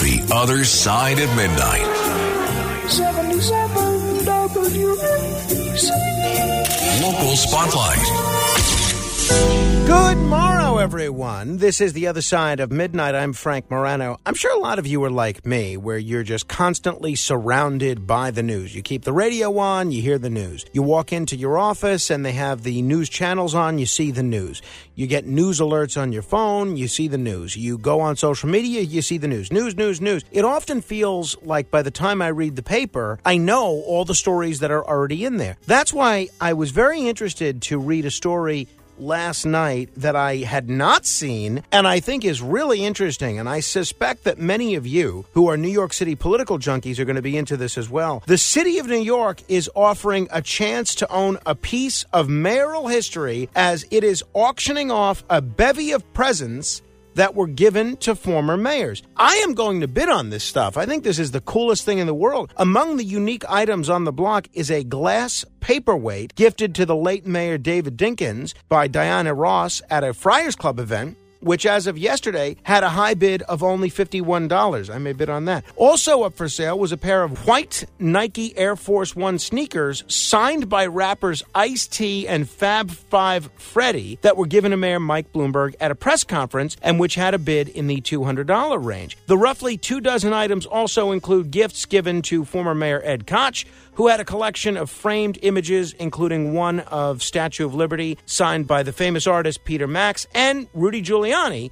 The Other Side of Midnight. 77 WABC. Local Spotlight. Good morrow, everyone. This is The Other Side of Midnight. I'm Frank Morano. I'm sure a lot of you are like me, where you're just constantly surrounded by the news. You keep the radio on, you hear the news. You walk into your office and they have the news channels on, you see the news. You get news alerts on your phone, you see the news. You go on social media, you see the news. News, news, news. It often feels like by the time I read the paper, I know all the stories that are already in there. That's why I was very interested to read a story last night that I had not seen and I think is really interesting. And I suspect that many of you who are New York City political junkies are going to be into this as well. The city of New York is offering a chance to own a piece of mayoral history as it is auctioning off a bevy of presents that were given to former mayors. I am going to bid on this stuff. I think this is the coolest thing in the world. Among the unique items on the block is a glass paperweight gifted to the late Mayor David Dinkins by Diana Ross at a Friars Club event which as of yesterday had a high bid of only $51. I may bid on that. Also up for sale was a pair of white Nike Air Force One sneakers signed by rappers Ice T and Fab Five Freddy that were given to Mayor Mike Bloomberg at a press conference and which had a bid in the $200 range. The roughly two dozen items also include gifts given to former Mayor Ed Koch, who had a collection of framed images, including one of Statue of Liberty signed by the famous artist Peter Max, and Rudy Giuliani,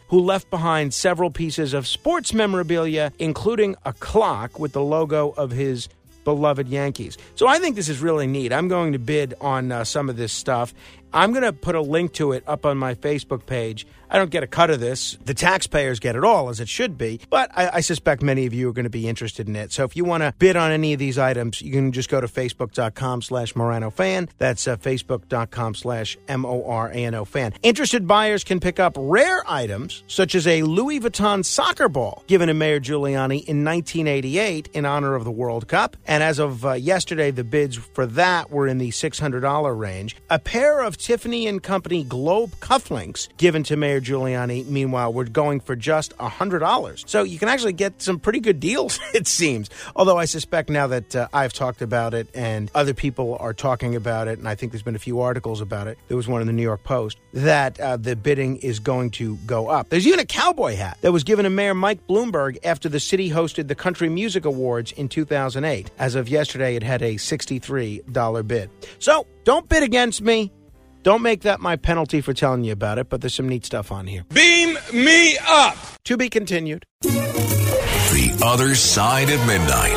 who left behind several pieces of sports memorabilia, including a clock with the logo of his beloved Yankees. So I think this is really neat. I'm going to bid on uh, some of this stuff. I'm going to put a link to it up on my Facebook page. I don't get a cut of this. The taxpayers get it all, as it should be. But I, I suspect many of you are going to be interested in it. So if you want to bid on any of these items, you can just go to facebook.com slash Morano fan. That's uh, facebook.com slash M-O-R-A-N-O fan. Interested buyers can pick up rare items, such as a Louis Vuitton soccer ball given to Mayor Giuliani in 1988 in honor of the World Cup. And as of uh, yesterday, the bids for that were in the $600 range. A pair of Tiffany and Company Globe cufflinks given to Mayor Giuliani, meanwhile, we're going for just $100. So you can actually get some pretty good deals, it seems. Although I suspect now that uh, I've talked about it and other people are talking about it, and I think there's been a few articles about it, there was one in the New York Post, that uh, the bidding is going to go up. There's even a cowboy hat that was given to Mayor Mike Bloomberg after the city hosted the Country Music Awards in 2008. As of yesterday, it had a $63 bid. So don't bid against me. Don't make that my penalty for telling you about it, but there's some neat stuff on here. Beam me up. To be continued. The Other Side of Midnight.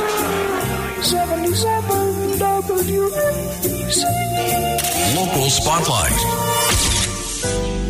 77 WABC. Local Spotlight.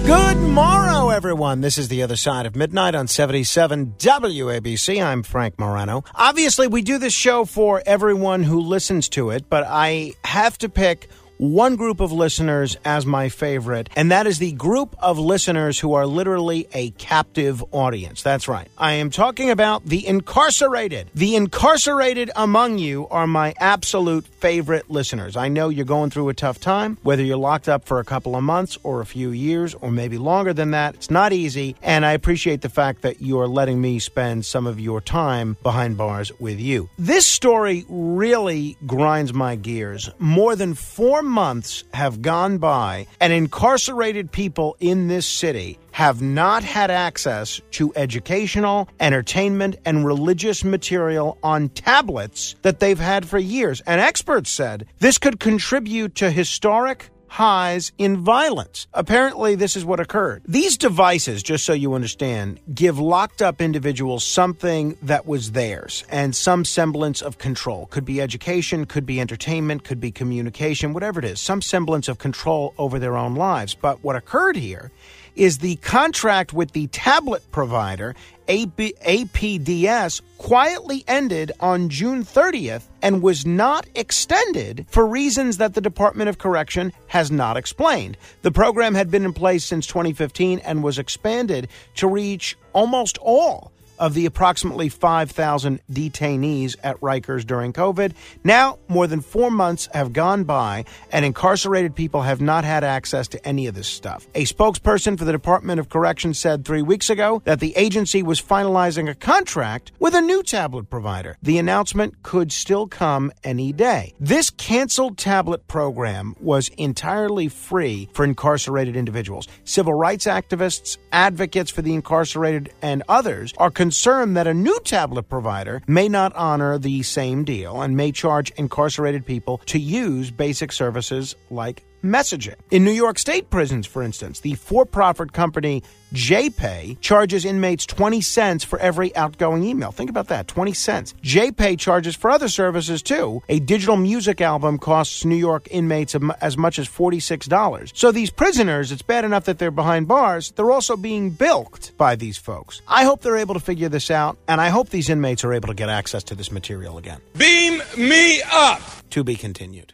Good morrow, everyone. This is the other side of midnight on 77 WABC. I'm Frank Morano. Obviously, we do this show for everyone who listens to it, but I have to pick one group of listeners as my favorite, and that is the group of listeners who are literally a captive audience. That's right. I am talking about the incarcerated. The incarcerated among you are my absolute favorite listeners. I know you're going through a tough time, whether you're locked up for a couple of months or a few years or maybe longer than that. It's not easy, and I appreciate the fact that you are letting me spend some of your time behind bars with you. This story really grinds my gears. More than four months have gone by, and incarcerated people in this city have not had access to educational, entertainment, and religious material on tablets that they've had for years. And experts said this could contribute to historic highs in violence. Apparently, this is what occurred. These devices, just so you understand, give locked up individuals something that was theirs and some semblance of control. Could be education, could be entertainment, could be communication, whatever it is, some semblance of control over their own lives. But what occurred here is the contract with the tablet provider, AP, APDS, quietly ended on June 30th and was not extended for reasons that the Department of Correction has not explained. The program had been in place since 2015 and was expanded to reach almost all of the approximately 5,000 detainees at Rikers during COVID. Now, more than four months have gone by, and incarcerated people have not had access to any of this stuff. A spokesperson for the Department of Corrections said three weeks ago that the agency was finalizing a contract with a new tablet provider. The announcement could still come any day. This canceled tablet program was entirely free for incarcerated individuals. Civil rights activists, advocates for the incarcerated, and others are concerned that a new tablet provider may not honor the same deal and may charge incarcerated people to use basic services like messaging. In New York State prisons, for instance, the for profit company JPay charges inmates 20 cents for every outgoing email. Think about that 20 cents. JPay charges for other services too. A digital music album costs New York inmates as much as $46. So these prisoners, it's bad enough that they're behind bars, they're also being bilked by these folks. I hope they're able to figure this out, and I hope these inmates are able to get access to this material again. Beam me up. To be continued.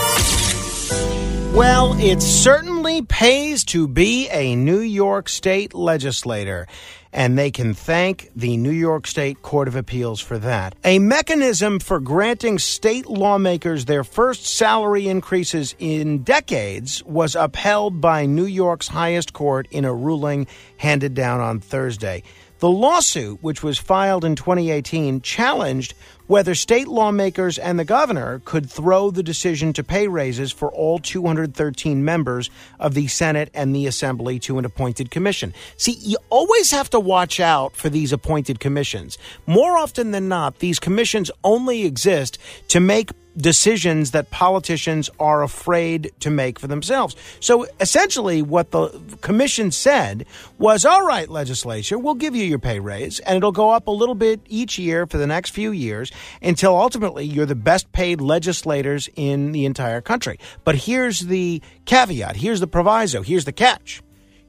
Well, it certainly pays to be a New York State legislator and they can thank the New York State Court of Appeals for that. A mechanism for granting state lawmakers their first salary increases in decades was upheld by New York's highest court in a ruling handed down on Thursday. The lawsuit, which was filed in 2018, challenged whether state lawmakers and the governor could throw the decision to pay raises for all 213 members of the Senate and the Assembly to an appointed commission. See, you always have to watch out for these appointed commissions. More often than not, these commissions only exist to make decisions that politicians are afraid to make for themselves. So essentially, what the commission said was all right, legislature, we'll give you your pay raise, and it'll go up a little bit each year for the next few years until ultimately you're the best paid legislators in the entire country. But here's the caveat, here's the proviso, here's the catch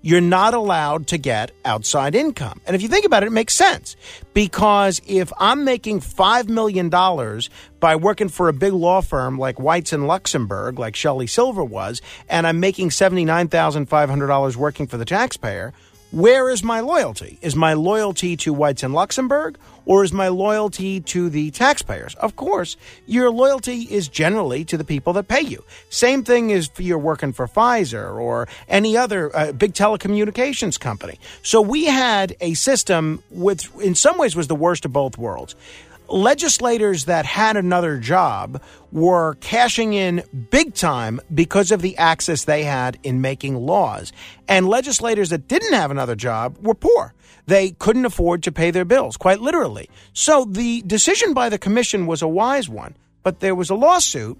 you're not allowed to get outside income. And if you think about it, it makes sense. Because if I'm making $5 million by working for a big law firm like Weitz & Luxenberg, like Shelly Silver was, and I'm making $79,500 working for the taxpayer, where is my loyalty? Is my loyalty to Weitz & Luxenberg or is my loyalty to the taxpayers? Of course, your loyalty is generally to the people that pay you. Same thing is if you're working for Pfizer or any other uh, big telecommunications company. So we had a system with, in some ways, was the worst of both worlds legislators that had another job were cashing in big time because of the access they had in making laws. And legislators that didn't have another job were poor. They couldn't afford to pay their bills, quite literally. So the decision by the commission was a wise one, but there was a lawsuit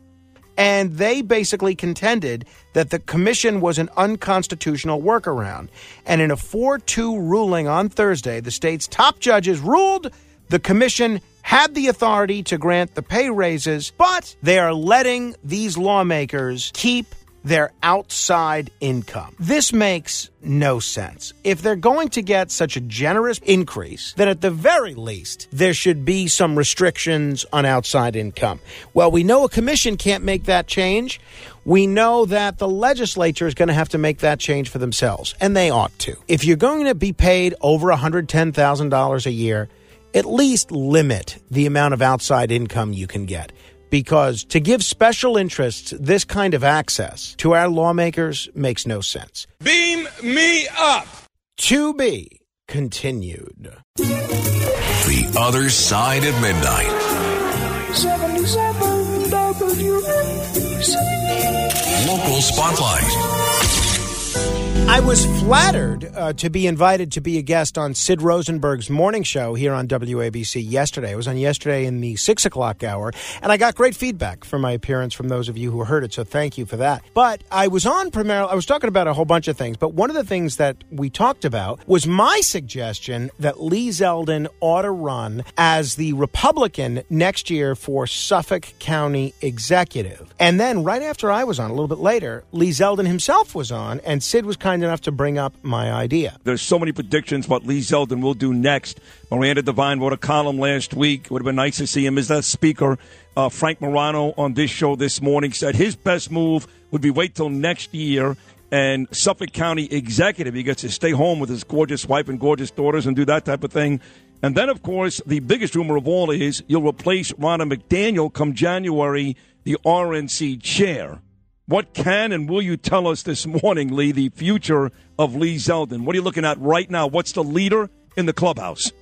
and they basically contended that the commission was an unconstitutional workaround. And in a 4 2 ruling on Thursday, the state's top judges ruled the commission had the authority to grant the pay raises, but they are letting these lawmakers keep their outside income. This makes no sense. If they're going to get such a generous increase, then at the very least, there should be some restrictions on outside income. Well, we know a commission can't make that change. We know that the legislature is going to have to make that change for themselves, and they ought to. If you're going to be paid over $110,000 a year, at least limit the amount of outside income you can get. Because to give special interests this kind of access to our lawmakers makes no sense. Beam me up. To be continued. The Other Side of Midnight. 77 WABC. Local Spotlight. I was flattered uh, to be invited to be a guest on Sid Rosenberg's morning show here on WABC yesterday. It was on yesterday in the six o'clock hour, and I got great feedback for my appearance from those of you who heard it. So thank you for that. But I was on primarily, I was talking about a whole bunch of things, but one of the things that we talked about was my suggestion that Lee Zeldin ought to run as the Republican next year for Suffolk County Executive. And then right after I was on, a little bit later, Lee Zeldin himself was on, and Sid was kind enough to bring up my idea. There's so many predictions what Lee Zeldin will do next. Miranda Devine wrote a column last week. It would have been nice to see him as the speaker uh, Frank Morano on this show this morning said his best move would be wait till next year. And Suffolk County executive, he gets to stay home with his gorgeous wife and gorgeous daughters and do that type of thing. And then, of course, the biggest rumor of all is you'll replace Ronna McDaniel come January, the RNC chair. What can and will you tell us this morning, Lee, the future of Lee Zeldin? What are you looking at right now? What's the leader in the clubhouse?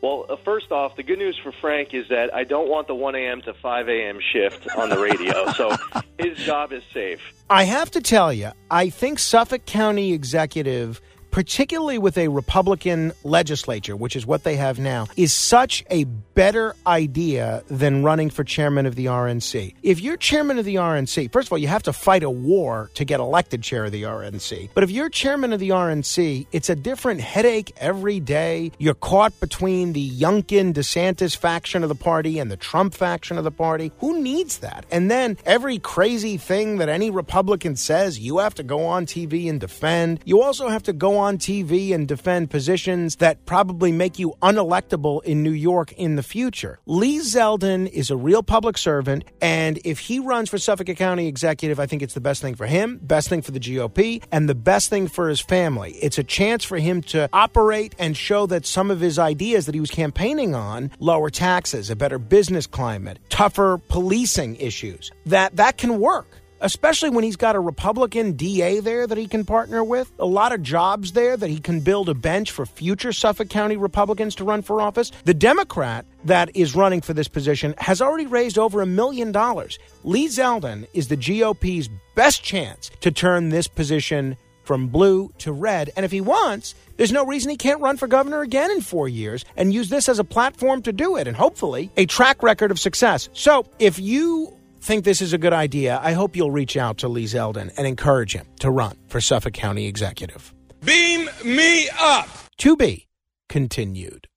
Well, uh, first off, the good news for Frank is that I don't want the 1 a.m. to 5 a.m. shift on the radio, so his job is safe. I have to tell you, I think Suffolk County executive particularly with a Republican legislature, which is what they have now, is such a better idea than running for chairman of the RNC. If you're chairman of the RNC, first of all, you have to fight a war to get elected chair of the RNC. But if you're chairman of the RNC, it's a different headache every day. You're caught between the Youngkin DeSantis faction of the party and the Trump faction of the party. Who needs that? And then every crazy thing that any Republican says, you have to go on TV and defend. You also have to go on on TV and defend positions that probably make you unelectable in New York in the future. Lee Zeldin is a real public servant, and if he runs for Suffolk County executive, I think it's the best thing for him, best thing for the GOP, and the best thing for his family. It's a chance for him to operate and show that some of his ideas that he was campaigning on, lower taxes, a better business climate, tougher policing issues, that that can work especially when he's got a Republican DA there that he can partner with, a lot of jobs there that he can build a bench for future Suffolk County Republicans to run for office. The Democrat that is running for this position has already raised over a million dollars. Lee Zeldin is the GOP's best chance to turn this position from blue to red. And if he wants, there's no reason he can't run for governor again in four years and use this as a platform to do it and hopefully a track record of success. So if you think this is a good idea, I hope you'll reach out to Lee Zeldin and encourage him to run for Suffolk County Executive. Beam me up. To be continued.